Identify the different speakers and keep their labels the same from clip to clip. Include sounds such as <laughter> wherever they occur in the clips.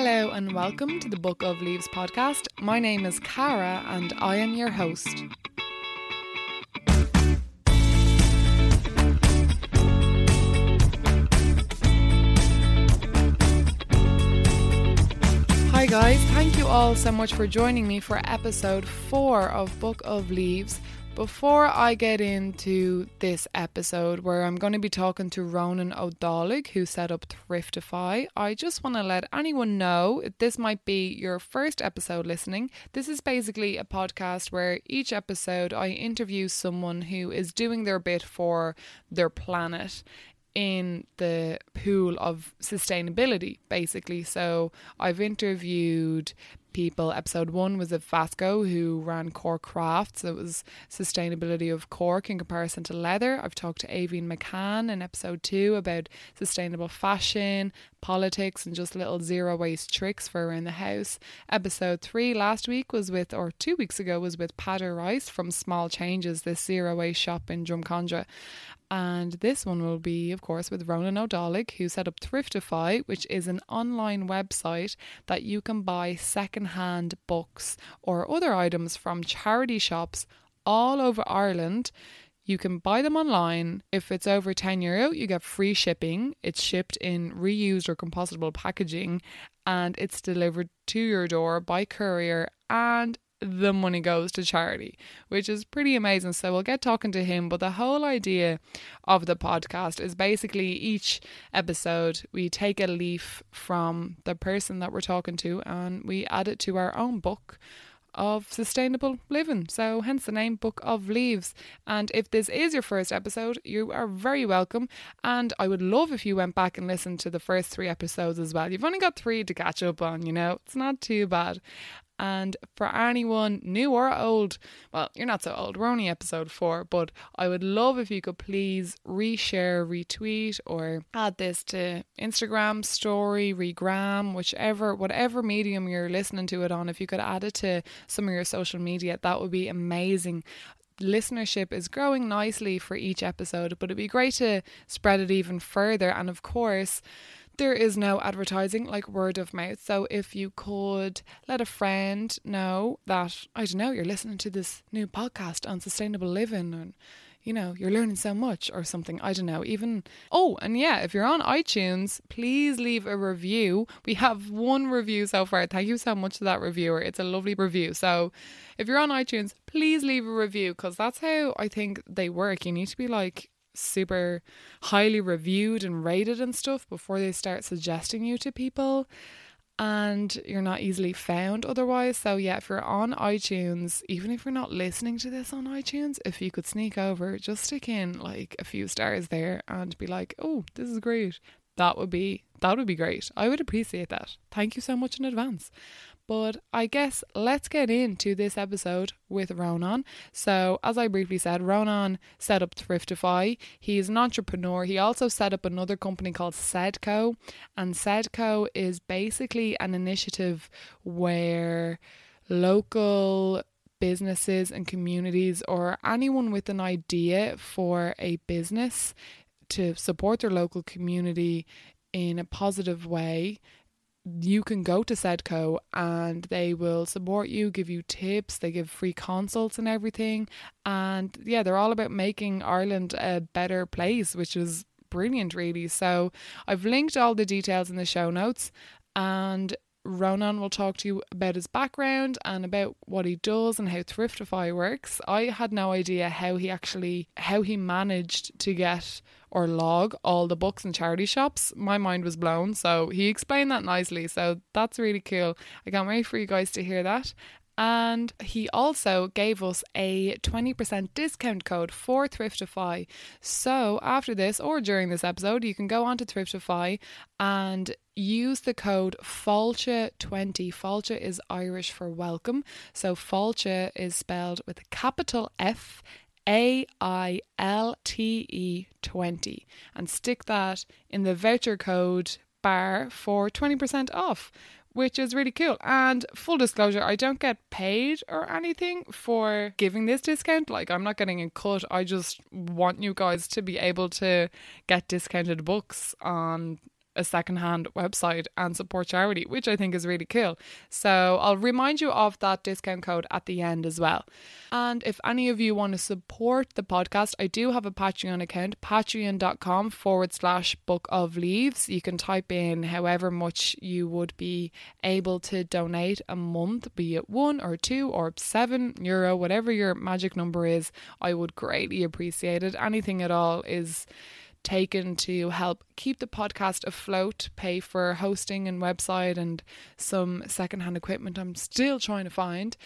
Speaker 1: Hello and welcome to the Book of Leaves podcast. My name is Cara and I am your host. Hi guys, thank you all so much for joining me for episode 4 of Book of Leaves. Before I get into this episode where I'm going to be talking to Ronan O'Dalig, who set up Thriftify, I just want to let anyone know this might be your first episode listening. This is basically a podcast where each episode I interview someone who is doing their bit for their planet in the pool of sustainability, basically. So I've interviewed people. Episode one was of Vasco, who ran Cork Crafts. It was sustainability of cork in comparison to leather. I've talked to Aveen McCann in episode two about sustainable fashion, politics, and just little zero waste tricks for around the house. Episode three last week was with, or two weeks ago, was with Patter Rice from Small Changes, this zero waste shop in Drumcondra. And this one will be, of course, with Ronan O'Dalig, who set up Thriftify, which is an online website that you can buy secondhand books or other items from charity shops all over Ireland. You can buy them online. If it's over 10 euro, you get free shipping. It's shipped in reused or compostable packaging and it's delivered to your door by courier and the money goes to charity, which is pretty amazing. So we'll get talking to him. But the whole idea of the podcast is basically each episode we take a leaf from the person that we're talking to and we add it to our own book of sustainable living. So, hence the name Book of Leaves. And if this is your first episode, you are very welcome. And I would love if you went back and listened to the first three episodes as well. You've only got three to catch up on, you know, it's not too bad. And for anyone new or old, well, you're not so old, we're only episode four, but I would love if you could please reshare, retweet, or add this to Instagram story, regram, whichever, whatever medium you're listening to it on. If you could add it to some of your social media, that would be amazing listenership is growing nicely for each episode, but it'd be great to spread it even further. And of course, there is no advertising like word of mouth. So if you could let a friend know that, I don't know, you're listening to this new podcast on sustainable living and you know, you're learning so much or something. I don't know. Even, oh, and yeah, if you're on iTunes, please leave a review. We have one review so far. Thank you so much to that reviewer. It's a lovely review. So if you're on iTunes, please leave a review because that's how I think they work. You need to be like, super highly reviewed and rated and stuff before they start suggesting you to people and you're not easily found otherwise. So, yeah, if you're on iTunes, even if you're not listening to this on iTunes, if you could sneak over, just stick in like a few stars there and be like, oh, this is great. That would be that would be great. I would appreciate that. Thank you so much in advance. But I guess let's get into this episode with Ronan. So, as I briefly said, Ronan set up Thriftify. He's an entrepreneur. He also set up another company called Sedco. And Sedco is basically an initiative where local businesses and communities or anyone with an idea for a business to support their local community in a positive way you can go to Sedco and they will support you, give you tips, they give free consults and everything. And yeah, they're all about making Ireland a better place, which is brilliant, really. So I've linked all the details in the show notes and Ronan will talk to you about his background and about what he does and how Thriftify works. I had no idea how he actually how he managed to get or log all the books in charity shops. My mind was blown. So he explained that nicely. So that's really cool. I can't wait for you guys to hear that. And he also gave us a 20% discount code for Thriftify. So after this or during this episode, you can go on to Thriftify and use the code FAILTE20. Fáilte is Irish for welcome. So Fáilte is spelled with a capital F a I L T E 20 and stick that in the voucher code bar for 20% off, which is really cool. And full disclosure, I don't get paid or anything for giving this discount. Like, I'm not getting a cut. I just want you guys to be able to get discounted books on a secondhand website and support charity, which I think is really cool. So I'll remind you of that discount code at the end as well. And if any of you want to support the podcast, I do have a Patreon account, patreon.com forward slash book of leaves. You can type in however much you would be able to donate a month, be it one or two or seven euro, whatever your magic number is. I would greatly appreciate it. Anything at all is taken to help keep the podcast afloat, pay for hosting and website and some secondhand equipment I'm still trying to find.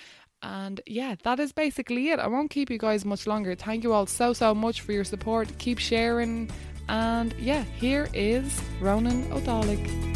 Speaker 1: And yeah, that is basically it. I won't keep you guys much longer. Thank you all so, so much for your support. Keep sharing. And yeah, here is Ronan O'Dalig.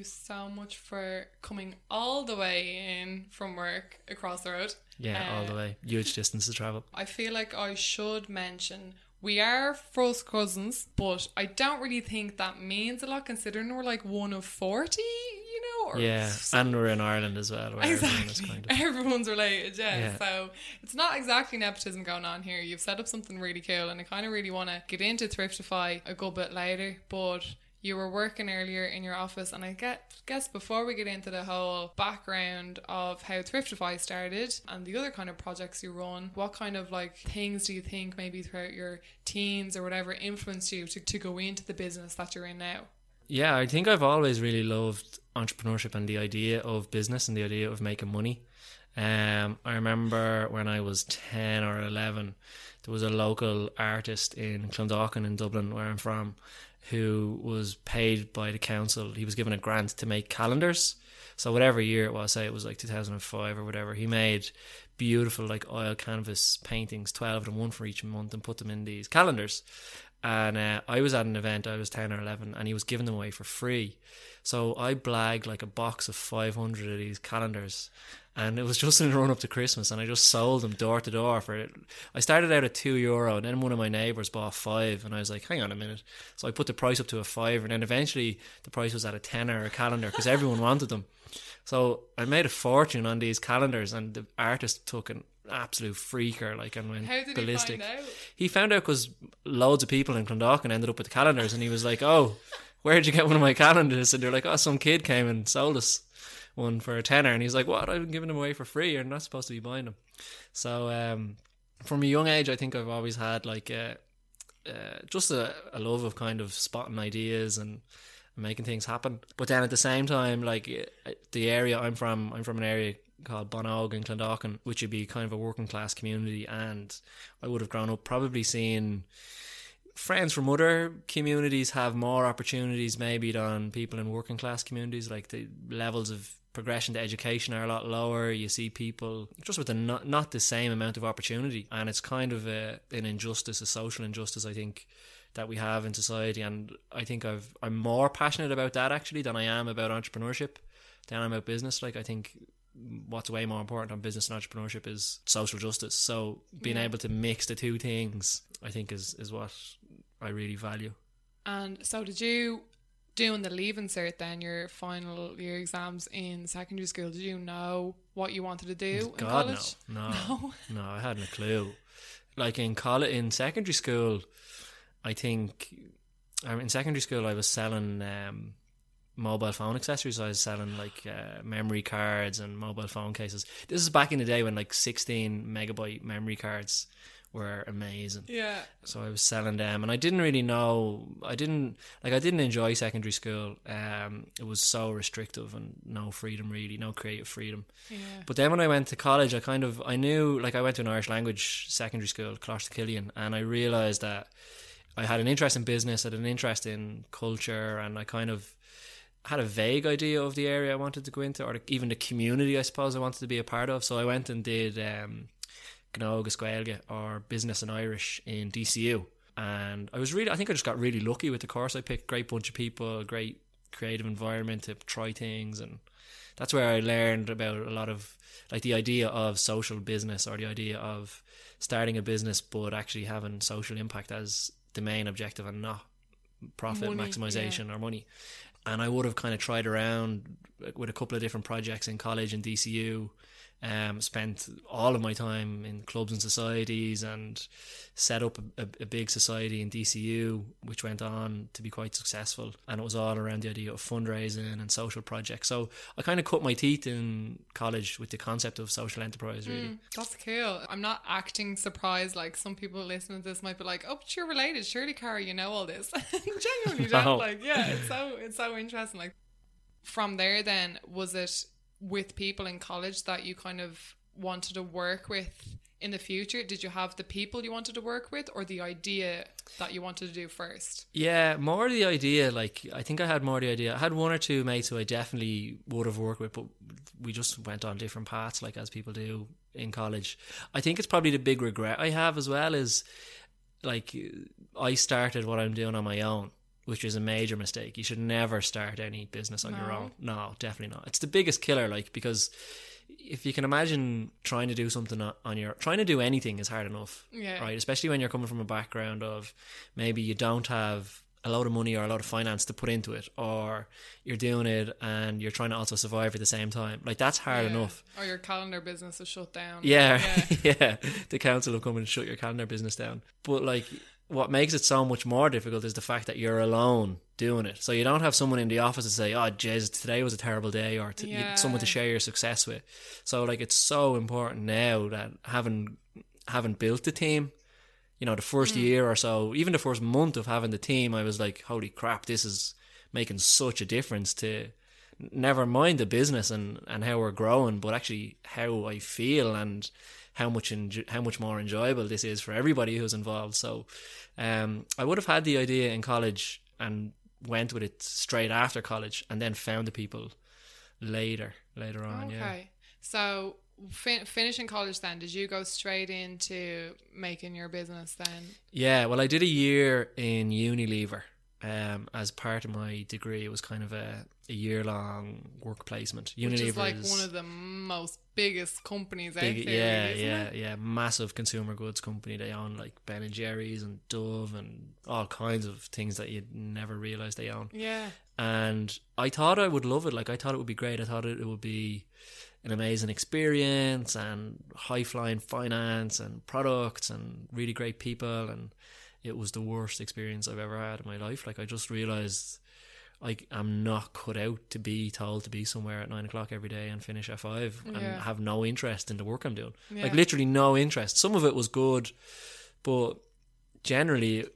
Speaker 1: You so much for coming all the way in from work across the road.
Speaker 2: Yeah, uh, all the uh, way. Huge distance to travel.
Speaker 1: I feel like I should mention we are first cousins, but I don't really think that means a lot considering we're like one of 40, you know?
Speaker 2: Or yeah, and we're in Ireland as well.
Speaker 1: exactly. Kind of... <laughs> Everyone's related, yeah. yeah. So it's not exactly nepotism going on here. You've set up something really cool, and I kind of really want to get into Thriftify a good bit later, but you were working earlier in your office and I get, guess before we get into the whole background of how Thriftify started and the other kind of projects you run, what kind of like things do you think maybe throughout your teens or whatever influenced you to, to go into the business that you're in now?
Speaker 2: Yeah, I think I've always really loved entrepreneurship and the idea of business and the idea of making money. Um, I remember when I was 10 or 11, there was a local artist in Clondalkin in Dublin, where I'm from, who was paid by the council. He was given a grant to make calendars. So whatever year it was, say it was like 2005 or whatever, he made beautiful like oil canvas paintings, 12 of them, one for each month, and put them in these calendars. And uh, I was at an event, I was 10 or 11, and he was giving them away for free. So I blagged like a box of 500 of these calendars and it was just in the run up to Christmas, and I just sold them door to door for it. I started out at two euro, and then one of my neighbours bought five, and I was like, "Hang on a minute!" So I put the price up to a five, and then eventually the price was at a tenner a calendar because everyone wanted them. So I made a fortune on these calendars, and the artist took an absolute freaker, like, and went
Speaker 1: How did
Speaker 2: ballistic.
Speaker 1: He, find out?
Speaker 2: he found out because loads of people in Clondalkin ended up with the calendars, and he was like, "Oh, where'd you get one of my calendars?" And they're like, "Oh, some kid came and sold us." one for a tenner, and he's like, "What? I've been giving them away for free. You're not supposed to be buying them." So, um, from a young age, I think I've always had like a, uh, just a, a love of kind of spotting ideas and making things happen. But then at the same time, like uh, the area I'm from, I'm from an area called Bawnogue and Clondalkin, which would be kind of a working class community, and I would have grown up probably seeing friends from other communities have more opportunities maybe than people in working class communities. Like the levels of progression to education are a lot lower. You see people just with a not, not the same amount of opportunity, and it's kind of a, an injustice, a social injustice, I think, that we have in society. And I think I've I'm more passionate about that actually than I am about entrepreneurship, than I'm about business. Like I think what's way more important on business and entrepreneurship is social justice. So being yeah. able to mix the two things, I think, is is what I really value.
Speaker 1: And so, did you doing the leaving cert then your final year exams in secondary school? Did you know what you wanted to do
Speaker 2: God,
Speaker 1: in college?
Speaker 2: No, no, <laughs> no, no. I hadn't a clue. Like in college, in secondary school, I think in secondary school I was selling um, mobile phone accessories. I was selling like uh, memory cards and mobile phone cases. This is back in the day when like 16 megabyte memory cards were amazing.
Speaker 1: Yeah.
Speaker 2: So I was selling them, and I didn't really know. I didn't like. I didn't enjoy secondary school. Um, it was so restrictive and no freedom really, no creative freedom.
Speaker 1: Yeah.
Speaker 2: But then when I went to college, I kind of I knew like I went to an Irish language secondary school, Cillian, and I realized that I had an interest in business, I had an interest in culture, and I kind of had a vague idea of the area I wanted to go into, or even the community I suppose I wanted to be a part of. So I went and did. Um, Gnó or Business in Irish in DCU. And I was really, I think I just got really lucky with the course I picked. Great bunch of people, great creative environment to try things. And that's where I learned about a lot of like the idea of social business or the idea of starting a business but actually having social impact as the main objective and not profit money, maximization yeah. or money. And I would have kind of tried around with a couple of different projects in college and DCU Um, spent all of my time in clubs and societies and set up a, a, big society in DCU, which went on to be quite successful. And it was all around the idea of fundraising and social projects. So I kind of cut my teeth in college with the concept of social enterprise, really. Mm,
Speaker 1: that's cool. I'm not acting surprised like some people listening to this might be like, oh, but you're related. Surely, Cara, you know all this. <laughs> Genuinely don't. Like, yeah, it's so, it's so interesting. Like, from there, then, was it with people in college that you kind of wanted to work with in the future? Did you have the people you wanted to work with or the idea that you wanted to do first?
Speaker 2: Yeah, more the idea. Like, I think I had more the idea. I had one or two mates who I definitely would have worked with, but we just went on different paths, like as people do in college. I think it's probably the big regret I have as well is like I started what I'm doing on my own which is a major mistake. You should never start any business on no. your own. No, definitely not. It's the biggest killer, like because if you can imagine trying to do something on your trying to do anything is hard enough,
Speaker 1: yeah.
Speaker 2: right? Especially when you're coming from a background of maybe you don't have a lot of money or a lot of finance to put into it, or you're doing it and you're trying to also survive at the same time. Like that's hard
Speaker 1: yeah.
Speaker 2: enough.
Speaker 1: Or your calendar business is shut down.
Speaker 2: Yeah, yeah. <laughs> yeah. The council will come and shut your calendar business down. But like what makes it so much more difficult is the fact that you're alone doing it. So you don't have someone in the office to say, "Oh, Jez, today was a terrible day," or to, yeah. someone to share your success with. So like, it's so important now that having having built the team, you know, the first mm. year or so, even the first month of having the team, I was like, "Holy crap, this is making such a difference to." Never mind the business and, and how we're growing, but actually how I feel and how much enjo- how much more enjoyable this is for everybody who's involved. So, um, I would have had the idea in college and went with it straight after college, and then found the people later later on. Okay, yeah.
Speaker 1: so fin- finishing college, then did you go straight into making your business then?
Speaker 2: Yeah, well, I did a year in Unilever um, as part of my degree. It was kind of a, a year long work placement.
Speaker 1: Unilever Which is like is one of the most biggest companies big, out there.
Speaker 2: Yeah,
Speaker 1: really,
Speaker 2: yeah,
Speaker 1: it?
Speaker 2: yeah. Massive consumer goods company. They own like Ben and Jerry's and Dove and all kinds of things that you'd never realize they own.
Speaker 1: Yeah.
Speaker 2: And I thought I would love it. Like I thought it would be great. I thought it, it would be an amazing experience and high flying finance and products and really great people and it was the worst experience I've ever had in my life. Like I just realized I am not cut out to be told to be somewhere at nine o'clock every day and finish at five and yeah. have no interest in the work I'm doing. Yeah. Like literally no interest. Some of it was good, but generally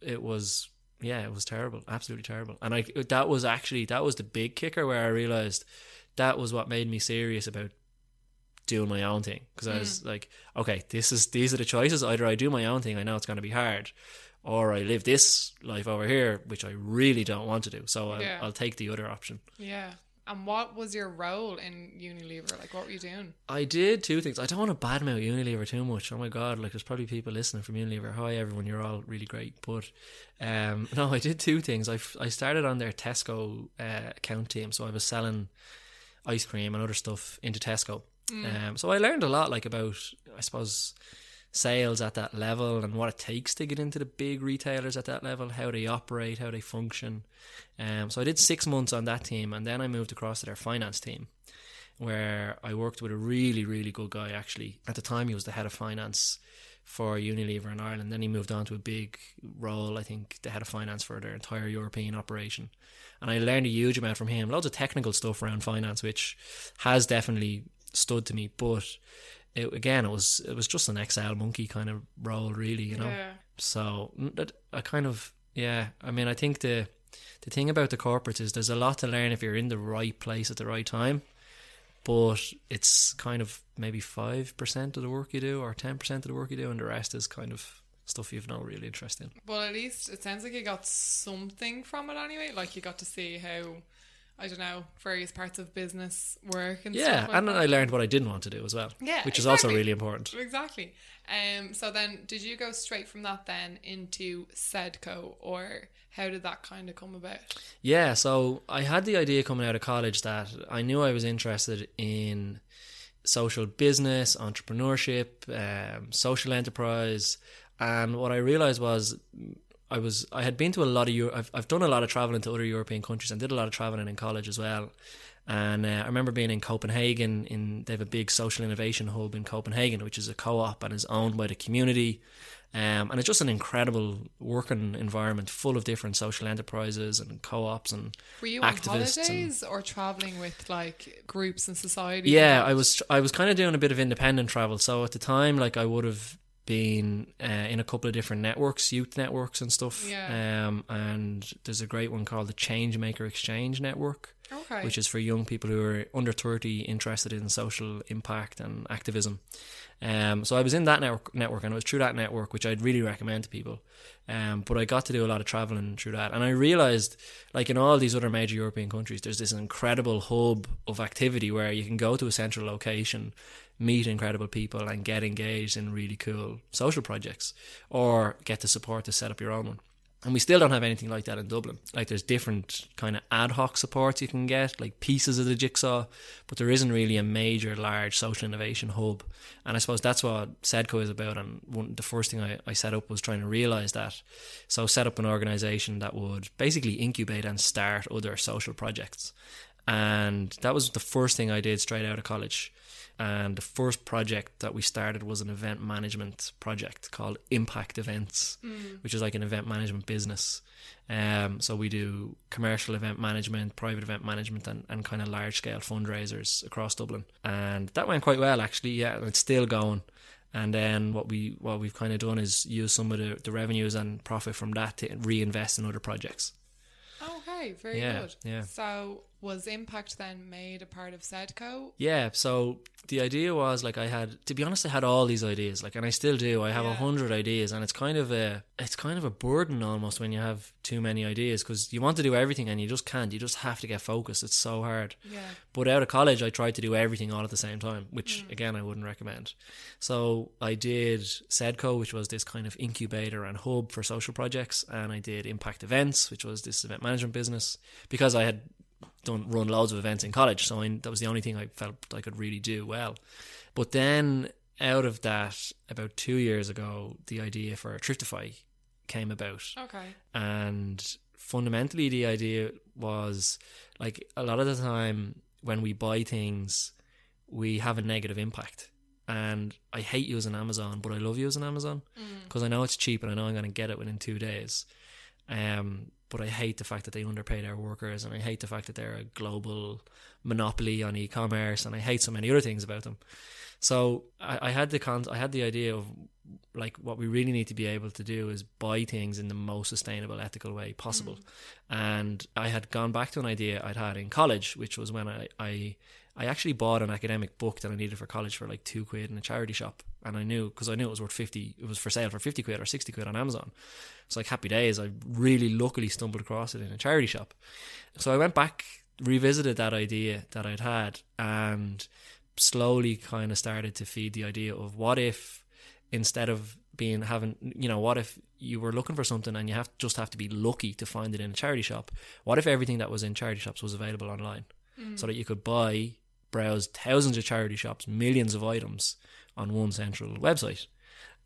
Speaker 2: it was yeah, it was terrible, absolutely terrible. And I that was actually that was the big kicker where I realized that was what made me serious about doing my own thing because. I was mm. like, okay, this is these are the choices. Either I do my own thing, I know it's going to be hard, or I live this life over here, which I really don't want to do. So I'll, yeah. I'll take the other option.
Speaker 1: Yeah. And what was your role in Unilever? Like, what were you doing?
Speaker 2: I did two things. I don't want to badmouth Unilever too much. Oh my god! Like, there's probably people listening from Unilever. Hi, everyone. You're all really great. But um, <laughs> no, I did two things. I, I started on their Tesco uh, account team, so I was selling ice cream and other stuff into Tesco. Mm. Um, so I learned a lot, like about I suppose sales at that level and what it takes to get into the big retailers at that level, how they operate, how they function. Um, so I did six months on that team, and then I moved across to their finance team, where I worked with a really, really good guy. Actually, at the time, he was the head of finance for Unilever in Ireland. Then he moved on to a big role, I think, the head of finance for their entire European operation. And I learned a huge amount from him, loads of technical stuff around finance, which has definitely stood to me. But it, again, it was it was just an Excel monkey kind of role, really, you know. Yeah. So I kind of yeah. I mean, I think the the thing about the corporates is there's a lot to learn if you're in the right place at the right time. But it's kind of maybe five percent of the work you do, or ten percent of the work you do, and the rest is kind of stuff you've no really interest in.
Speaker 1: Well, at least it sounds like you got something from it anyway. Like you got to see how I don't know, various parts of business work and
Speaker 2: yeah,
Speaker 1: like
Speaker 2: and
Speaker 1: that.
Speaker 2: I learned what I didn't want to do as well.
Speaker 1: Yeah,
Speaker 2: which
Speaker 1: exactly.
Speaker 2: is also really important.
Speaker 1: Exactly. Um. So then, did you go straight from that then into Sedco, or how did that kind of come about?
Speaker 2: Yeah. So I had the idea coming out of college that I knew I was interested in social business, entrepreneurship, um, social enterprise, and what I realized was I was I had been to a lot of Europe. I've I've done a lot of traveling to other European countries and did a lot of traveling in college as well. And uh, I remember being in Copenhagen. In they have a big social innovation hub in Copenhagen, which is a co-op and is owned by the community. Um, and it's just an incredible working environment full of different social enterprises and co-ops and
Speaker 1: Were you on
Speaker 2: activists and-
Speaker 1: holidays or traveling with like groups and societies?
Speaker 2: yeah. I was I was kind of doing a bit of independent travel. So at the time, like I would have been uh, in a couple of different networks, youth networks and stuff.
Speaker 1: Yeah.
Speaker 2: Um, and there's a great one called the Changemaker Exchange Network,
Speaker 1: Okay.
Speaker 2: which is for young people who are under thirty interested in social impact and activism. Um, so I was in that network, network, and it was through that network, which I'd really recommend to people. Um, but I got to do a lot of traveling through that, and I realized, like in all these other major European countries, there's this incredible hub of activity where you can go to a central location, meet incredible people, and get engaged in really cool social projects, or get the support to set up your own one. And we still don't have anything like that in Dublin. Like there's different kind of ad hoc supports you can get, like pieces of the jigsaw, but there isn't really a major, large social innovation hub. And I suppose that's what SEDCO is about. And one, the first thing I, I set up was trying to realize that. So set up an organization that would basically incubate and start other social projects. And that was the first thing I did straight out of college. And the first project that we started was an event management project called Impact Events, which is like an event management business. Um, so we do commercial event management, private event management, and, and kind of large scale fundraisers across Dublin. And that went quite well, actually. Yeah, and it's still going. And then what we what we've kind of done is use some of the, the revenues and profit from that to reinvest in other projects.
Speaker 1: Okay, very
Speaker 2: Yeah,
Speaker 1: good.
Speaker 2: yeah.
Speaker 1: So was Impact then made a part of Sedco?
Speaker 2: Yeah, so the idea was like I had to be honest, I had all these ideas, like and I still do. I have a
Speaker 1: Yeah.
Speaker 2: hundred ideas, and it's kind of a it's kind of a burden almost when you have too many ideas because you want to do everything and you just can't. You just have to get focused. It's so hard.
Speaker 1: Yeah.
Speaker 2: But out of college, I tried to do everything all at the same time, which mm. again I wouldn't recommend. So I did Sedco, which was this kind of incubator and hub for social projects, and I did Impact Events, which was this event management business, because I had done run loads of events in college. So I, that was the only thing I felt I could really do well. But then out of that, about two years ago, the idea for Thriftify came about
Speaker 1: Okay.
Speaker 2: and fundamentally the idea was like a lot of the time when we buy things we have a negative impact and i hate using amazon but i love using amazon because i know it's cheap and i know i'm going to get it within two days um, but i hate the fact that they underpay their workers and i hate the fact that they're a global monopoly on e-commerce and i hate so many other things about them so I, I had the con- I had the idea of like what we really need to be able to do is buy things in the most sustainable, ethical way possible. Mm. And I had gone back to an idea I'd had in college, which was when I, I I actually bought an academic book that I needed for college for like two quid in a charity shop, and I knew because I knew it was worth fifty. It was for sale for fifty quid or sixty quid on Amazon. It's like happy days. I really luckily stumbled across it in a charity shop. So I went back, revisited that idea that I'd had, and slowly kind of started to feed the idea of what if instead of being having you know what if you were looking for something and you have just have to be lucky to find it in a charity shop what if everything that was in charity shops was available online mm. so that you could buy browse thousands of charity shops millions of items on one central website.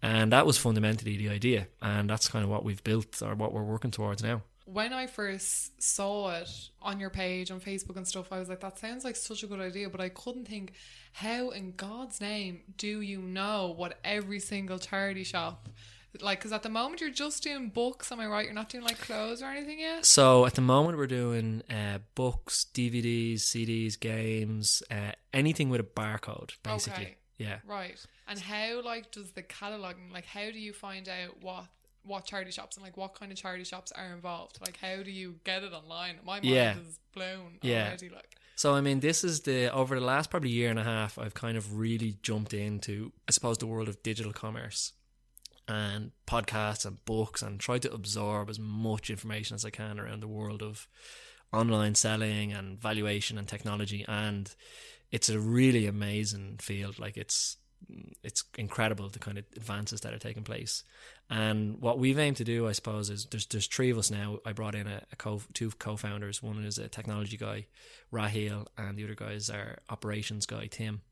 Speaker 2: And that was fundamentally the idea. And that's kind of what we've built or what we're working towards now.
Speaker 1: When I first saw it on your page on Facebook and stuff, I was like, that sounds like such a good idea, but I couldn't think, how in God's name do you know what every single charity shop, like, because at the moment you're just doing books, am I right? You're not doing like clothes or anything yet?
Speaker 2: So at the moment, we're doing uh, books, DVDs, CDs, games, uh, anything with a barcode, basically.
Speaker 1: Okay.
Speaker 2: Yeah.
Speaker 1: Right. And how, like, does the cataloguing, like, how do you find out what what charity shops and like what kind of charity shops are involved? Like, how do you get it online? My mind
Speaker 2: Yeah.
Speaker 1: is blown
Speaker 2: Yeah.
Speaker 1: already. Like,
Speaker 2: So I mean, this is the over the last probably year and a half, I've kind of really jumped into, I suppose, the world of digital commerce and podcasts and books, and try to absorb as much information as I can around the world of online selling and valuation and technology. And it's a really amazing field. Like it's it's incredible the kind of advances that are taking place. And what we've aimed to do, I suppose, is there's there's three of us now. I brought in a, a co two co-founders. One is a technology guy, Rahil, and the other guy is our operations guy, Tim.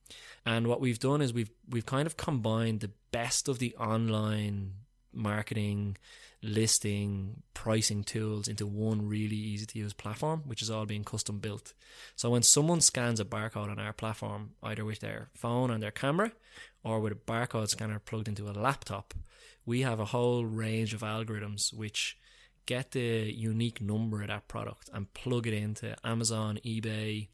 Speaker 2: And what we've done is we've we've kind of combined the best of the online marketing, listing, pricing tools into one really easy to use platform, which is all being custom built. So when someone scans a barcode on our platform, either with their phone and their camera or with a barcode scanner plugged into a laptop, we have a whole range of algorithms which get the unique number of that product and plug it into Amazon, eBay,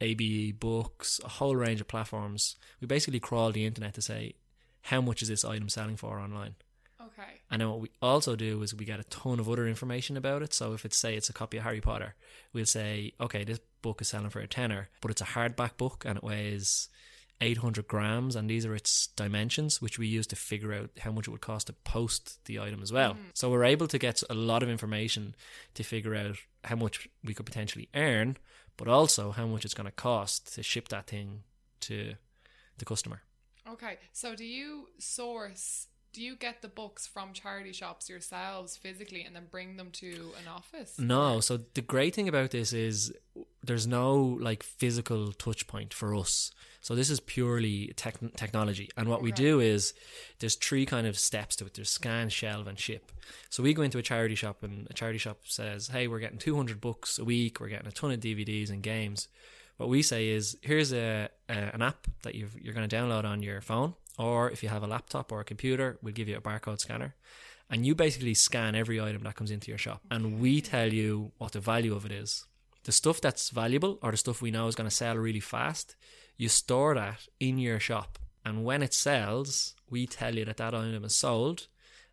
Speaker 2: AbeBooks, a whole range of platforms. We basically crawl the internet to say how much is this item selling for online.
Speaker 1: Okay.
Speaker 2: And then what we also do is we get a ton of other information about it. So if it's say it's a copy of Harry Potter, we'll say, okay, this book is selling for a tenner, but it's a hardback book and it weighs 800 grams, and these are its dimensions, which we use to figure out how much it would cost to post the item as well. Mm-hmm. So we're able to get a lot of information to figure out how much we could potentially earn, but also how much it's going to cost to ship that thing to the customer.
Speaker 1: Okay. So do you source? Do you get the books from charity shops yourselves physically and then bring them to an office?
Speaker 2: No, so the great thing about this is there's no like physical touch point for us. So this is purely tech- technology, and what we do is there's three kind of steps to it. There's scan, shelve, and ship. So we go into a charity shop, and a charity shop says, "Hey, we're getting 200 books a week. We're getting a ton of DVDs and games." What we say is, "Here's a, a an app that you've, you're going to download on your phone, or if you have a laptop or a computer, we'll give you a barcode scanner." And you basically scan every item that comes into your shop, and we tell you what the value of it is the stuff that's valuable or the stuff we know is going to sell really fast, you store that in your shop. And when it sells, we tell you that that item is sold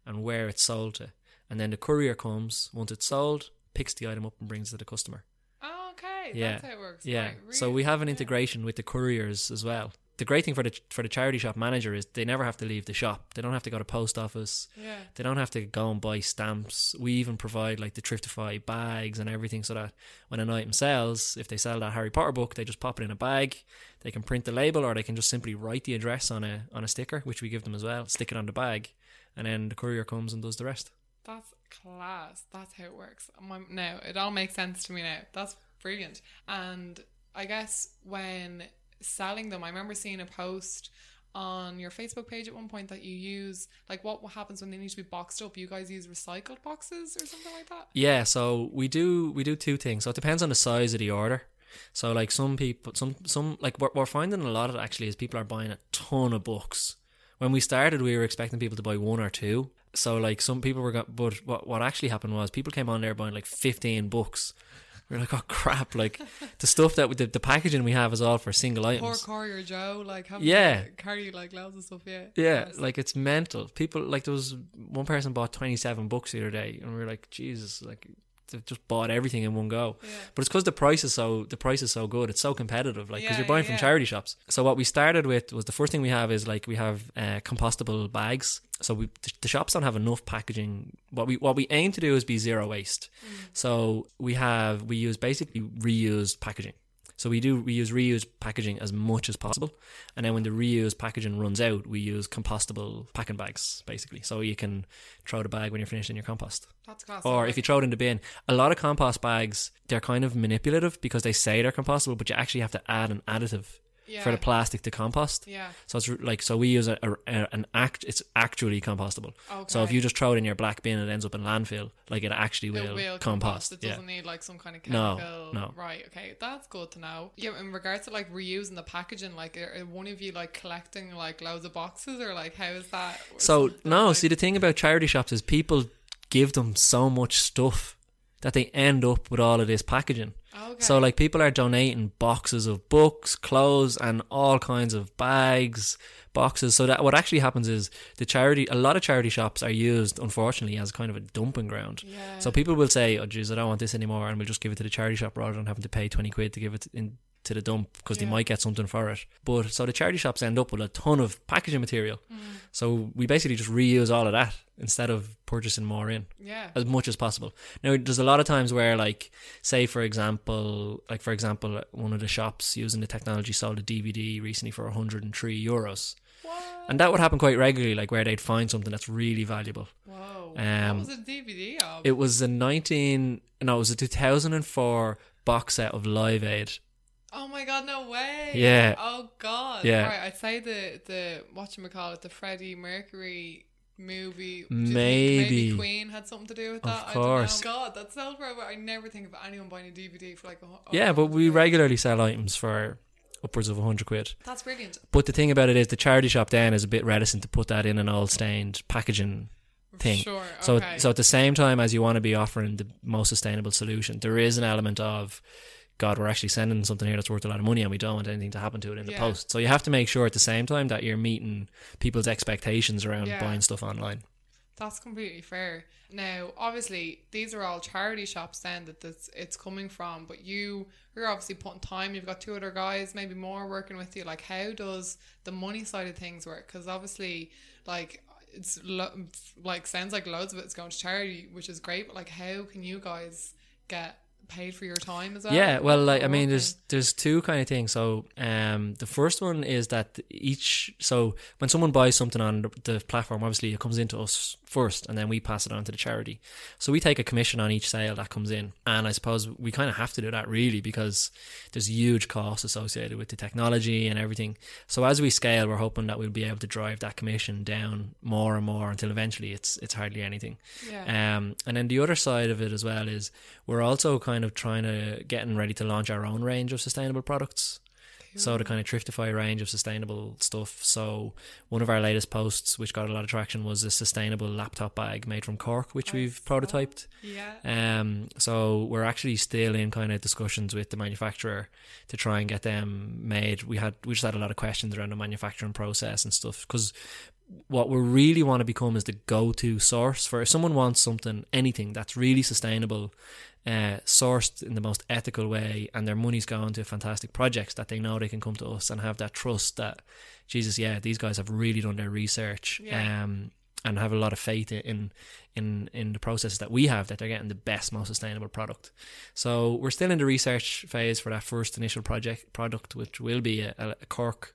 Speaker 2: and where it's sold to. And then the courier comes, once it's sold, picks the item up and brings it to the customer.
Speaker 1: Oh, okay.
Speaker 2: Yeah.
Speaker 1: That's how it works.
Speaker 2: Yeah.
Speaker 1: Right,
Speaker 2: So we have an integration with the couriers as well. The great thing for the for the charity shop manager is they never have to leave the shop. They don't have to go to post office.
Speaker 1: Yeah.
Speaker 2: They don't have to go and buy stamps. We even provide like the Thriftify bags and everything so that when an item sells, if they sell that Harry Potter book, they just pop it in a bag. They can print the label or they can just simply write the address on a on a sticker, which we give them as well, stick it on the bag, and then the courier comes and does the rest.
Speaker 1: That's class. That's how it works. Now it all makes sense to me now. That's brilliant. And I guess when selling them, I remember seeing a post on your Facebook page at one point that you use like what happens when they need to be boxed up. You guys use recycled boxes or something like that.
Speaker 2: Yeah, so we do we do two things. So it depends on the size of the order. So like some people, some some like what we're finding a lot of actually is people are buying a ton of books. When we started, we were expecting people to buy one or two. So like some people were, got, but what what actually happened was people came on there buying like fifteen books. We are like, oh crap! Like the stuff that the, the packaging we have is all for single items.
Speaker 1: Poor courier Joe, like
Speaker 2: Yeah.
Speaker 1: carry like loads of stuff. Yeah.
Speaker 2: Yeah,
Speaker 1: Yes.
Speaker 2: like it's mental. People like there was one person bought twenty seven books the other day, and we were like, Jesus, like they just bought everything in one go.
Speaker 1: Yeah.
Speaker 2: But it's because the price is so the price is so good. It's so competitive, like because
Speaker 1: Yeah,
Speaker 2: you're buying
Speaker 1: yeah,
Speaker 2: from charity shops. So what we started with was the first thing we have is like we have uh, compostable bags. So we the, the shops don't have enough packaging. What we what we aim to do is be zero waste.
Speaker 1: Mm.
Speaker 2: So we have we use basically reused packaging. So we do we use reused packaging as much as possible, and then when the reused packaging runs out, we use compostable packing bags basically. So you can throw the bag when you're finished in your compost
Speaker 1: That's class.
Speaker 2: or if you throw it in the bin. A lot of compost bags, they're kind of manipulative because they say they're compostable, but you actually have to add an additive
Speaker 1: yeah.
Speaker 2: for the plastic to compost.
Speaker 1: yeah.
Speaker 2: So it's like so we use a, a, a- an act. It's actually compostable.
Speaker 1: Okay.
Speaker 2: So if you just throw it in your black bin, it ends up in landfill. Like it actually will,
Speaker 1: it will
Speaker 2: compost.
Speaker 1: It
Speaker 2: yeah.
Speaker 1: doesn't need like some kind of chemical.
Speaker 2: no. no.
Speaker 1: Right. Okay. That's good to know. Yeah. In regards to like reusing the packaging, like are, are one of you like collecting like loads of boxes or like how is that?
Speaker 2: So no,
Speaker 1: like-
Speaker 2: see the thing about charity shops is people give them so much stuff that they end up with all of this packaging.
Speaker 1: Okay.
Speaker 2: So like people are donating boxes of books, clothes, and all kinds of bags, boxes. So that what actually happens is the charity, a lot of charity shops are used, unfortunately, as kind of a dumping ground.
Speaker 1: Yeah.
Speaker 2: So people will say, "Oh, geez, I don't want this anymore," and we'll just give it to the charity shop rather than having to pay twenty quid to give it in to the dump because they might get something for it. But so the charity shops end up with a ton of packaging material.
Speaker 1: Mm.
Speaker 2: So we basically just reuse all of that instead of purchasing more in
Speaker 1: yeah.
Speaker 2: as much as possible. Now, there's a lot of times where, like, say for example, like for example, one of the shops using the technology sold a DVD recently for 103 euros,
Speaker 1: What?
Speaker 2: and that would happen quite regularly, like where they'd find something that's really valuable.
Speaker 1: Whoa.
Speaker 2: Um,
Speaker 1: what was a DVD of?
Speaker 2: It was a 19, no, it was a 2004 box set of Live Aid.
Speaker 1: Oh my god! No way.
Speaker 2: Yeah.
Speaker 1: Oh god.
Speaker 2: Yeah.
Speaker 1: Right. I'd say the the what you call it the Freddie Mercury movie. Think
Speaker 2: Maybe.
Speaker 1: Queen had something to do with that.
Speaker 2: Of course.
Speaker 1: I don't know. God, that's so forever. I never think of anyone buying a DVD for like a.
Speaker 2: Yeah, but we regularly sell items for upwards of 100 quid.
Speaker 1: That's brilliant.
Speaker 2: But the thing about it is, the charity shop then is a bit reticent to put that in an old stained packaging thing.
Speaker 1: Sure.
Speaker 2: So, so at the same time as you want to be offering the most sustainable solution, there is an element of, God, we're actually sending something here that's worth a lot of money, and we don't want anything to happen to it in the
Speaker 1: Yeah.
Speaker 2: post. So you have to make sure at the same time that you're meeting people's expectations around
Speaker 1: Yeah.
Speaker 2: buying stuff online.
Speaker 1: That's completely fair. Now, obviously, these are all charity shops then that this it's coming from, but you you're obviously putting time. You've got two other guys, maybe more, working with you. Like, how does the money side of things work? Because obviously, like it's lo- like sounds like loads of it's going to charity, which is great. But like, how can you guys get paid for your time as well?
Speaker 2: Yeah, well, like I mean, there's there's two kind of things. So, um, the first one is that each so when someone buys something on the, the platform, obviously it comes into us first, and then we pass it on to the charity. So we take a commission on each sale that comes in, and I suppose we kind of have to do that really because there's huge costs associated with the technology and everything. So as we scale, we're hoping that we'll be able to drive that commission down more and more until eventually it's it's hardly anything.
Speaker 1: yeah,
Speaker 2: Um, and then the other side of it as well is we're also kind of trying to getting ready to launch our own range of sustainable products. So the kind of Thriftify range of sustainable stuff. So one of our latest posts, which got a lot of traction, was a sustainable laptop bag made from cork, which
Speaker 1: I
Speaker 2: we've
Speaker 1: saw.
Speaker 2: prototyped.
Speaker 1: yeah,
Speaker 2: Um, so we're actually still in kind of discussions with the manufacturer to try and get them made. We had we just had a lot of questions around the manufacturing process and stuff because what we really want to become is the go-to source for if someone wants something, anything that's really sustainable, uh, sourced in the most ethical way, and their money's going to fantastic projects that they know they can come to us and have that trust that Jesus, yeah, these guys have really done their research.
Speaker 1: Yeah.
Speaker 2: Um, and have a lot of faith in in in the processes that we have that they're getting the best most sustainable product so we're still in the research phase for that first initial project product which will be a, a cork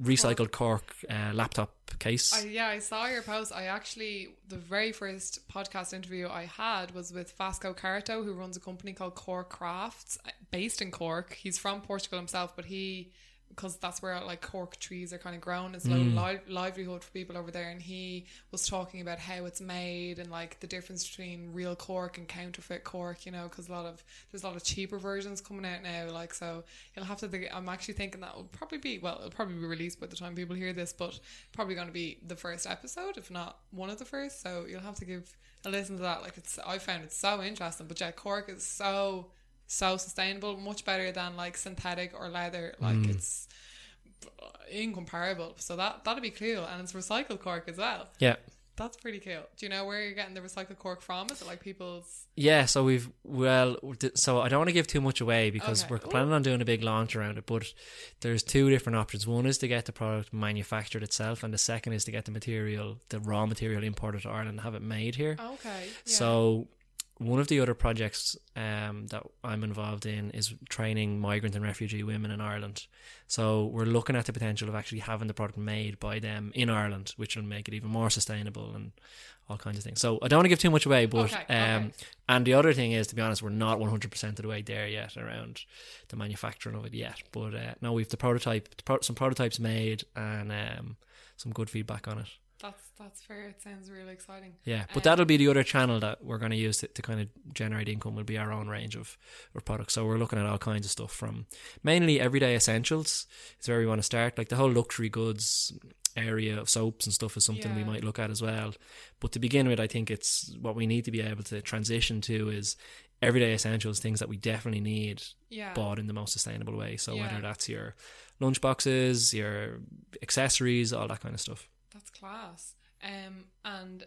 Speaker 2: recycled cork uh, laptop case
Speaker 1: I, yeah, I saw your post. I actually, the very first podcast interview I had was with Vasco Carto, who runs a company called Cork Crafts, based in Cork. He's from Portugal himself, but he, because that's where like cork trees are kind of grown, it's
Speaker 2: Mm.
Speaker 1: low li- livelihood for people over there. And he was talking about how it's made and like the difference between real cork and counterfeit cork, you know, because a lot of there's a lot of cheaper versions coming out now. Like, so you'll have to think. I'm actually thinking that will probably be well, it'll probably be released by the time people hear this, but probably going to be the first episode, if not one of the first. So you'll have to give a listen to that. Like, it's I found it so interesting. But yeah, cork is so so sustainable, much better than like synthetic or leather. Like mm. it's incomparable. So that that'd be cool, and it's recycled cork as well.
Speaker 2: yeah
Speaker 1: That's pretty cool. Do you know where you're getting the recycled cork from? Is it like people's?
Speaker 2: yeah so we've well so i don't want to give too much away because
Speaker 1: Okay.
Speaker 2: we're planning on doing a big launch around it but there's two different options one is to get the product manufactured itself and the second is to get the material the raw material imported to ireland and have it made here
Speaker 1: Okay. Yeah.
Speaker 2: So one of the other projects um, that I'm involved in is training migrant and refugee women in Ireland. So we're looking at the potential of actually having the product made by them in Ireland, which will make it even more sustainable and all kinds of things. So I don't want to give too much away, but
Speaker 1: Okay,
Speaker 2: um,
Speaker 1: okay.
Speaker 2: and the other thing is, to be honest, we're not 100% of the way there yet around the manufacturing of it yet. But uh, no, we've the prototype, the pro- some prototypes made and um, some good feedback on it.
Speaker 1: That's that's fair. It sounds really exciting.
Speaker 2: Yeah, but
Speaker 1: Um,
Speaker 2: that'll be the other channel that we're going to use to, to kind of generate income. Will be our own range of, of products. So we're looking at all kinds of stuff from mainly everyday essentials. Is where we want to start. Like the whole luxury goods area of soaps and stuff is something we might look at as well. But to begin with, I think it's what we need to be able to transition to is everyday essentials, things that we definitely need
Speaker 1: Yeah.
Speaker 2: bought in the most sustainable way. So
Speaker 1: Yeah.
Speaker 2: whether that's your lunch boxes, your accessories, all that kind of stuff.
Speaker 1: That's class. Um, and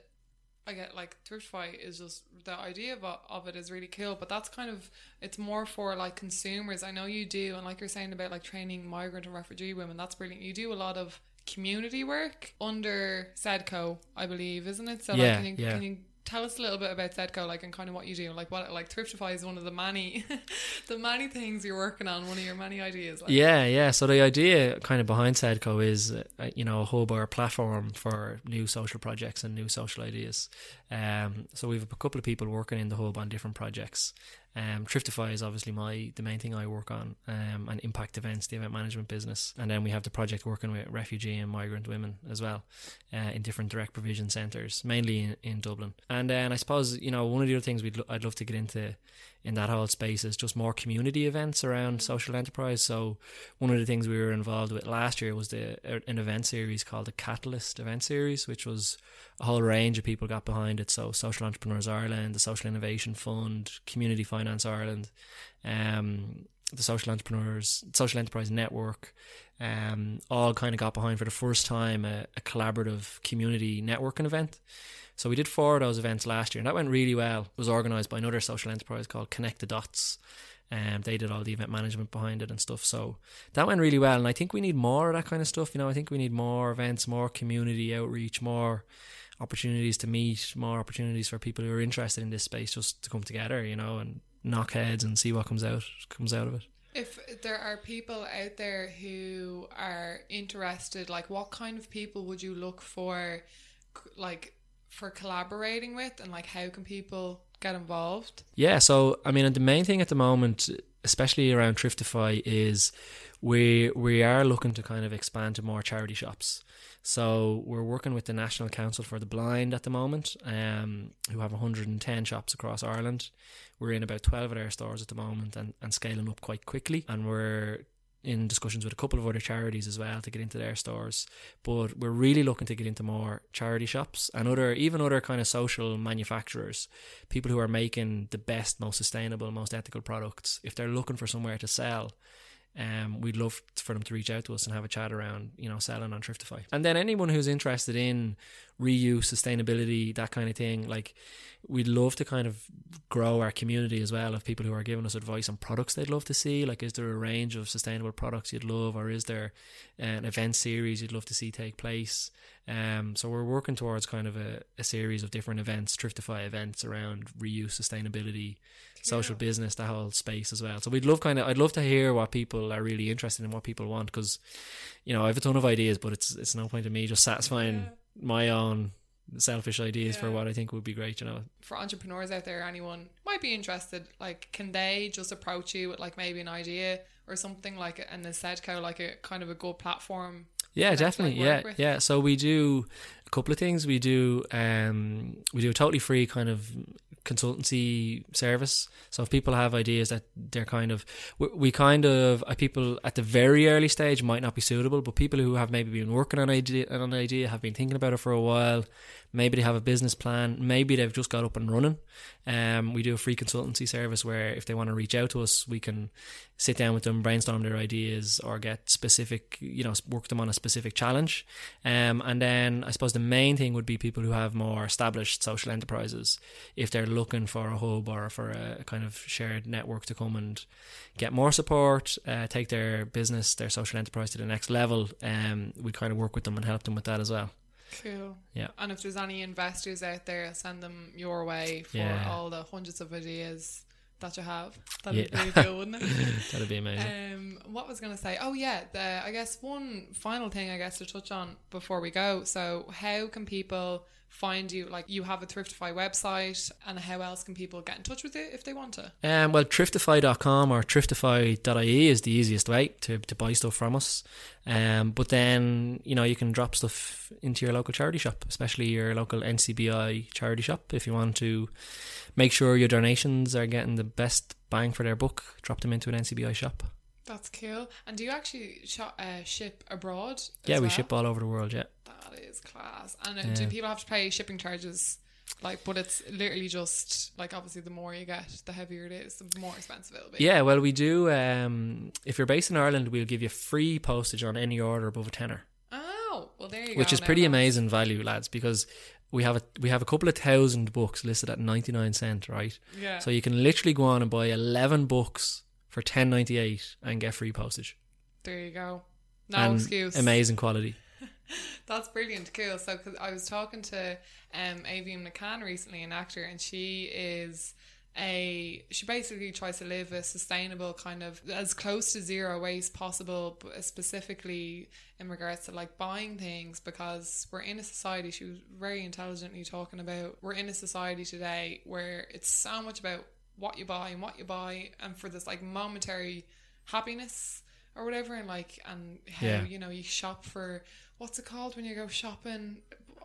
Speaker 1: I get like Thriftify is just the idea of, of it is really cool, but that's kind of it's more for like consumers. I know you do, and like you're saying about like training migrant and refugee women, that's brilliant. You do a lot of community work under Sedco, I believe, isn't it? So
Speaker 2: Yeah,
Speaker 1: like, can you,
Speaker 2: yeah.
Speaker 1: can you tell us a little bit about Sedco, like and kind of what you do, like what like Thriftify is one of the many, <laughs> the many things you're working on, one of your many ideas. Like.
Speaker 2: Yeah, yeah. So the idea kind of behind Sedco is, uh, you know, a hub or a platform for new social projects and new social ideas. Um, so we have a couple of people working in the hub on different projects. Um, is obviously my the main thing I work on, um, and impact events, the event management business, and then we have the project working with refugee and migrant women as well, uh, in different direct provision centres, mainly in, in Dublin. And then I suppose you know one of the other things we'd lo- I'd love to get into in that whole space is just more community events around social enterprise. So one of the things we were involved with last year was the an event series called the Catalyst Event Series, which was a whole range of people got behind it. So Social Entrepreneurs Ireland, the Social Innovation Fund, Community Finance Ireland, um, the Social Entrepreneurs, Social Enterprise Network, um, all kind of got behind for the first time a, a collaborative community networking event. So we did four of those events last year, and that went really well. It was organised by another social enterprise called Connect the Dots. Um, they did all the event management behind it and stuff. So that went really well, and I think we need more of that kind of stuff. You know, I think we need more events, more community outreach, more opportunities to meet, more opportunities for people who are interested in this space just to come together. You know, and knock heads and see what comes out comes out of it.
Speaker 1: If there are people out there who are interested, like what kind of people would you look for, like for collaborating with, and like how can people get involved?
Speaker 2: Yeah, so I mean, the main thing at the moment, especially around Thriftify, is we we are looking to kind of expand to more charity shops. So we're working with the National Council for the Blind at the moment, um, who have 110 shops across Ireland. We're in about 12 of their stores at the moment and, and scaling up quite quickly. And we're in discussions with a couple of other charities as well to get into their stores. But we're really looking to get into more charity shops and other even other kind of social manufacturers, people who are making the best, most sustainable, most ethical products. If they're looking for somewhere to sell, um, we'd love for them to reach out to us and have a chat around, you know, selling on Thriftify. And then anyone who's interested in reuse, sustainability, that kind of thing, like we'd love to kind of grow our community as well of people who are giving us advice on products they'd love to see. Like, is there a range of sustainable products you'd love, or is there an event series you'd love to see take place? Um, so we're working towards kind of a, a series of different events, Thriftify events around reuse, sustainability, social business, that whole space as well. So we'd love kind of, I'd love to hear what people are really interested in, what people want, because you know I have a ton of ideas, but it's it's no point in me just satisfying yeah. my own selfish ideas yeah. for what I think would be great, you know.
Speaker 1: For entrepreneurs out there, anyone might be interested, like, can they just approach you with like maybe an idea or something like and an Sedco, like a kind of a good platform?
Speaker 2: Yeah, definitely. Yeah, yeah. So we do a couple of things. We do um we do a totally free kind of consultancy service. So if people have ideas that they're kind of, we, we kind of, uh, people at the very early stage might not be suitable, but people who have maybe been working on, idea, on an idea, have been thinking about it for a while, maybe they have a business plan, maybe they've just got up and running. Um, we do a free consultancy service where if they want to reach out to us, we can sit down with them, brainstorm their ideas, or get specific, you know, work them on a specific challenge. Um, and then I suppose the main thing would be people who have more established social enterprises. If they're looking for a hub or for a kind of shared network to come and get more support, uh, take their business, their social enterprise to the next level, um, we kind of work with them and help them with that as well.
Speaker 1: Cool.
Speaker 2: Yeah.
Speaker 1: And if there's any investors out there, send them your way for
Speaker 2: Yeah.
Speaker 1: all the hundreds of ideas that you have. That'd be really cool, wouldn't it? <laughs>
Speaker 2: That'd be amazing.
Speaker 1: Um, what was going to say? Oh yeah, the I guess one final thing I guess to touch on before we go. So how can people find you? Like you have a Thriftify website, and how else can people get in touch with you if they want to?
Speaker 2: Um, well, thriftify.com or thriftify.ie is the easiest way to, to buy stuff from us. Um, but then, you know, you can drop stuff into your local charity shop, especially your local NCBI charity shop. If you want to make sure your donations are getting the best bang for their buck, drop them into an NCBI shop.
Speaker 1: That's cool. And do you actually uh, ship abroad?
Speaker 2: Yeah, we
Speaker 1: well?
Speaker 2: ship all over the world, yeah.
Speaker 1: That is class. And uh, do people have to pay shipping charges? Like, but it's literally just like obviously the more you get, the heavier it is, the more expensive it'll be.
Speaker 2: Yeah, well, we do. Um, if you're based in Ireland, we'll give you free postage on any order above a tenner.
Speaker 1: Oh, well, there you go.
Speaker 2: which is
Speaker 1: now
Speaker 2: pretty amazing value, lads, because we have a we have a couple of thousand books listed at ninety nine cent, right?
Speaker 1: Yeah.
Speaker 2: So you can literally go on and buy eleven books for ten ninety eight and get free postage.
Speaker 1: there you go. No
Speaker 2: and
Speaker 1: excuse.
Speaker 2: Amazing quality. <laughs>
Speaker 1: That's brilliant. Cool. So, cause I was talking to um, Avian McCann recently, an actor, and she is a she basically tries to live a sustainable kind of as close to zero waste possible specifically in regards to like buying things because we're in a society she was very intelligently talking about we're in a society today where it's so much about what you buy and what you buy, and for this like momentary happiness or whatever, and like and how
Speaker 2: Yeah.
Speaker 1: you know you shop for what's it called when you go shopping.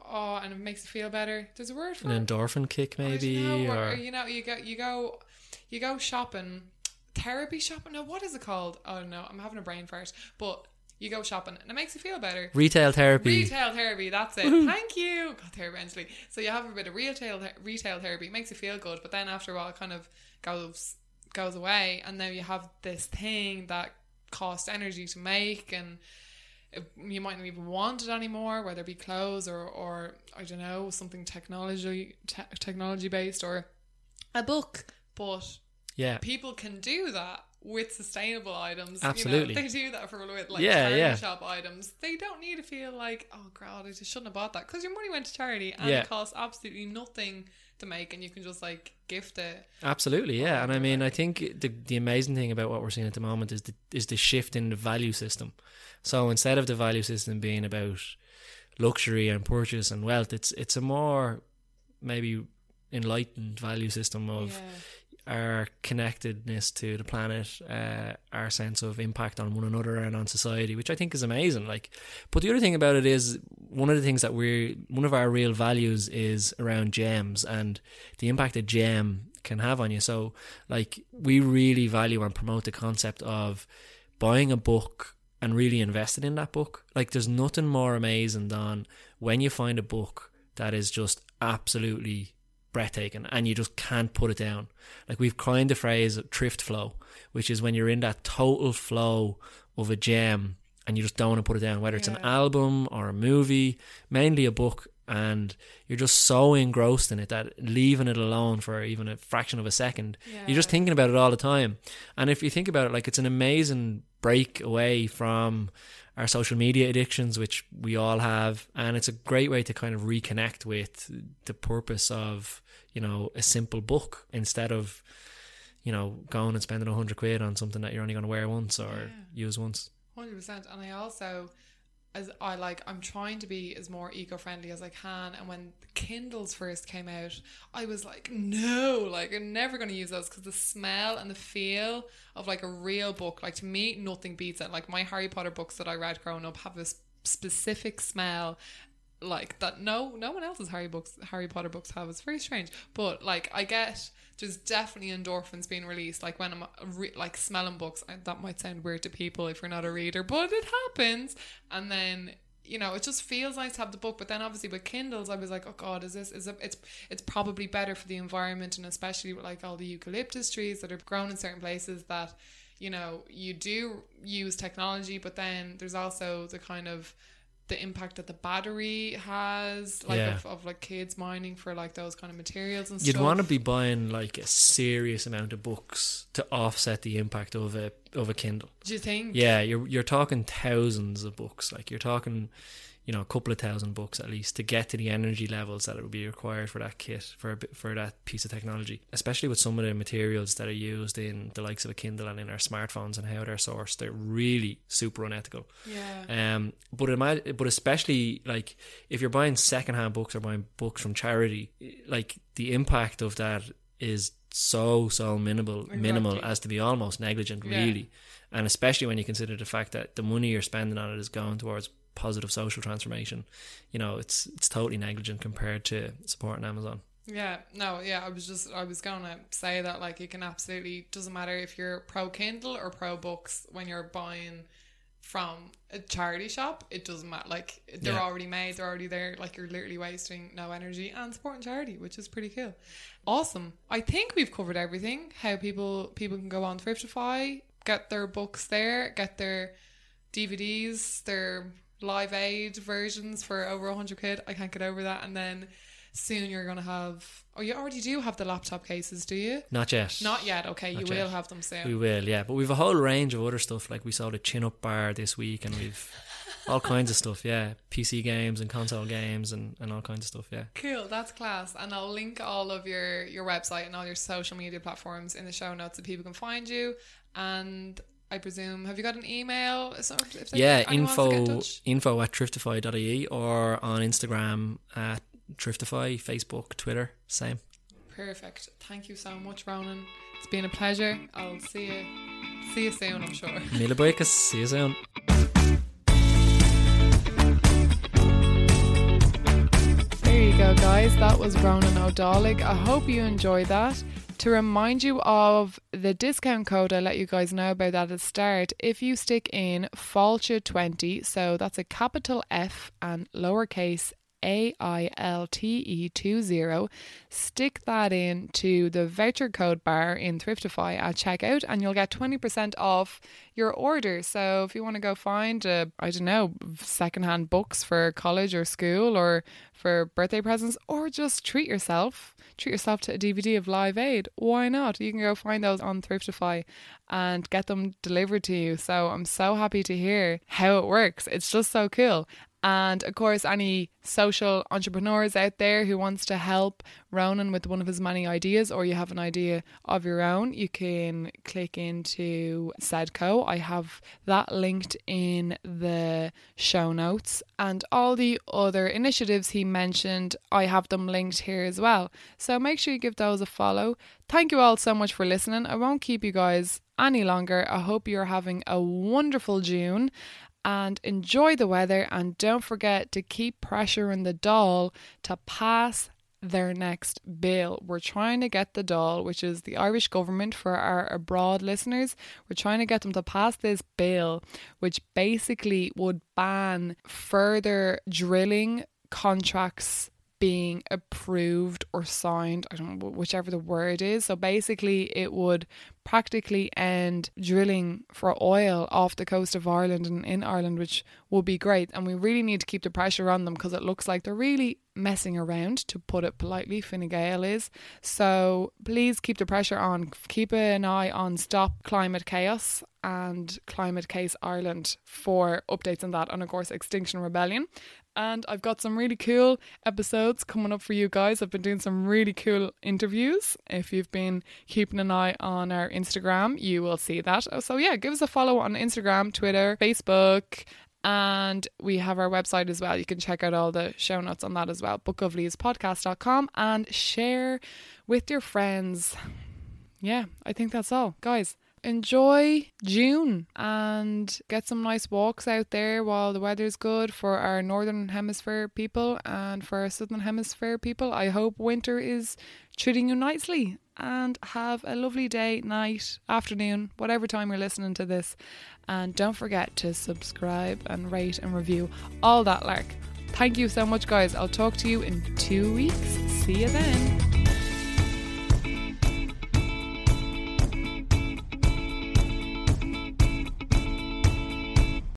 Speaker 1: Oh, and it makes you feel better. There's a word for
Speaker 2: An
Speaker 1: it.
Speaker 2: endorphin kick, maybe,
Speaker 1: know,
Speaker 2: or,
Speaker 1: or you know, you go, you go, you go shopping, therapy shopping. No, what is it called? Oh no, I'm having a brain fart. But you go shopping, and it makes you feel better.
Speaker 2: retail therapy.
Speaker 1: Retail therapy, that's it. Thank you. Got there eventually. So you have a bit of retail retail therapy, it makes you feel good, but then after a while, it kind of goes goes away, and now you have this thing that costs energy to make, and you might not even want it anymore, whether it be clothes or or I don't know something technology te- technology based or a book, but
Speaker 2: yeah,
Speaker 1: people can do that with sustainable items.
Speaker 2: Absolutely.
Speaker 1: You know, they do that for with like
Speaker 2: Yeah,
Speaker 1: charity
Speaker 2: yeah.
Speaker 1: shop items. They don't need to feel like, oh god, I just shouldn't have bought that because your money went to charity and
Speaker 2: Yeah.
Speaker 1: it costs absolutely nothing to make, and you can just like gift it.
Speaker 2: Absolutely, yeah. And I mean, I think the the amazing thing about what we're seeing at the moment is the is the shift in the value system. So instead of the value system being about luxury and purchase and wealth, it's it's a more maybe enlightened value system of
Speaker 1: yeah.
Speaker 2: Our connectedness to the planet, uh, our sense of impact on one another and on society, which I think is amazing. Like, but the other thing about it is one of the things that we're one of our real values is around gems and the impact a gem can have on you. So, like, we really value and promote the concept of buying a book and really investing in that book. Like, there's nothing more amazing than when you find a book that is just absolutely breathtaking and you just can't put it down. Like we've coined the phrase thrift flow, which is when you're in that total flow of a gem and you just don't want to put it down, whether it's an album or a movie, mainly a book, and you're just so engrossed in it that leaving it alone for even a fraction of a second, you're just thinking about it all the time. And if you think about it, like it's an amazing break away from our social media addictions, which we all have, and it's a great way to kind of reconnect with the purpose of you know a simple book instead of you know going and spending a hundred quid on something that you're only going to wear once or
Speaker 1: Yeah.
Speaker 2: use once.
Speaker 1: Hundred percent, and I also, as I like, I'm trying to be as more eco-friendly as I can. And when Kindles first came out, I was like, no, like I'm never going to use those because the smell and the feel of like a real book, like to me, nothing beats it. Like my Harry Potter books that I read growing up have this specific smell. Like that, no, no one else's Harry books, Harry Potter books have. It's very strange, but like I get, there's definitely endorphins being released. Like when I'm re- like smelling books, I, that might sound weird to people if you're not a reader, but it happens. And then you know, it just feels nice to have the book. But then obviously with Kindles, I was like, oh god, is this is it? It's it's probably better for the environment and especially with like all the eucalyptus trees that are grown in certain places that you know you do use technology, but then there's also the kind of the impact that the battery has, like
Speaker 2: Yeah.
Speaker 1: of, of like kids mining for like those kind of materials and stuff.
Speaker 2: You'd want to be buying like a serious amount of books to offset the impact of a of a Kindle.
Speaker 1: Do you think?
Speaker 2: Yeah, you're you're talking thousands of books. Like you're talking, you know, a couple of thousand books at least to get to the energy levels that it would be required for that kit for a bit, for that piece of technology. Especially with some of the materials that are used in the likes of a Kindle and in our smartphones and how they're sourced, they're really super unethical.
Speaker 1: Yeah.
Speaker 2: Um, but it might, but especially like if you're buying secondhand books or buying books from charity, like the impact of that is so so minimal, minimal as to be almost negligent,
Speaker 1: Yeah.
Speaker 2: really. And especially when you consider the fact that the money you're spending on it is going towards positive social transformation, you know, it's it's totally negligent compared to supporting Amazon.
Speaker 1: Yeah, no, yeah, I was just I was gonna say that like it can absolutely doesn't matter if you're pro Kindle or pro books when you're buying from a charity shop, it doesn't matter. Like they're
Speaker 2: Yeah.
Speaker 1: already made, they're already there. Like you're literally wasting no energy and supporting charity, which is pretty cool. Awesome. I think we've covered everything. How people people can go on Thriftify, get their books there, get their DVDs, their live aid versions for over 100 quid. I can't get over that. And then soon you're going to have, oh, you already do have the laptop cases, do you?
Speaker 2: Not yet.
Speaker 1: Not yet. Okay,
Speaker 2: Not
Speaker 1: you
Speaker 2: yet.
Speaker 1: will have them soon.
Speaker 2: We will, yeah. But we've a whole range of other stuff. Like we saw the chin up bar this week, and we've <laughs> all kinds of stuff. Yeah, PC games and console games and, and all kinds of stuff. Yeah.
Speaker 1: Cool, that's class. And I'll link all of your your website and all your social media platforms in the show notes so people can find you. And I presume, have you got an email?
Speaker 2: Yeah,
Speaker 1: anyone wants to get in
Speaker 2: info info at thriftify.ie or on Instagram at thriftify, Facebook, Twitter, same.
Speaker 1: Perfect. Thank you so much, Ronan. It's been a pleasure. I'll see you see you soon, I'm sure. <laughs>
Speaker 2: Mila see you soon.
Speaker 1: There you go, guys. That was Ronan O'Dollig. I hope you enjoyed that. To remind you of the discount code, I let you guys know about that at the start. If you stick in FAILTE20, so that's a capital F and lowercase a I L T E 20. Stick that in to the voucher code bar in Thriftify at checkout and you'll get 20% off your order. So if you want to go find, a, I don't know, secondhand books for college or school or for birthday presents or just treat yourself, treat yourself to a DVD of Live Aid, why not? You can go find those on Thriftify and get them delivered to you. So I'm so happy to hear how it works. It's just so cool. And of course, any social entrepreneurs out there who wants to help Ronan with one of his many ideas, or you have an idea of your own, you can click into Sedco. I have that linked in the show notes. And all the other initiatives he mentioned, I have them linked here as well. So make sure you give those a follow. Thank you all so much for listening. I won't keep you guys any longer. I hope you're having a wonderful June and enjoy the weather. And don't forget to keep pressuring the Dáil to pass their next bill. We're trying to get the Dáil, which is the Irish government for our abroad listeners, we're trying to get them to pass this bill, which basically would ban further drilling contracts being approved or signed, I don't know, whichever the word is. So basically, it would practically end drilling for oil off the coast of Ireland and in Ireland, which would be great. And we really need to keep the pressure on them because it looks like they're really messing around, to put it politely. Fine Gael is. So please keep the pressure on. Keep an eye on Stop Climate Chaos and Climate Case Ireland for updates on that, and of course, Extinction Rebellion and I've got some really cool episodes coming up for you guys. I've been doing some really cool interviews. If you've been keeping an eye on our Instagram, you will see that. Oh, so, yeah, give us a follow on Instagram, Twitter, Facebook. And we have our website as well. You can check out all the show notes on that as well, bookofleavespodcast.com, and share with your friends. Yeah, I think that's all. Guys, enjoy June and get some nice walks out there while the weather's good for our northern hemisphere people and for our southern hemisphere people. I hope winter is treating you nicely and have a lovely day, night, afternoon, whatever time you're listening to this. And don't forget to subscribe and rate and review all that lark. Thank you so much, guys. I'll talk to you in two weeks. See you then.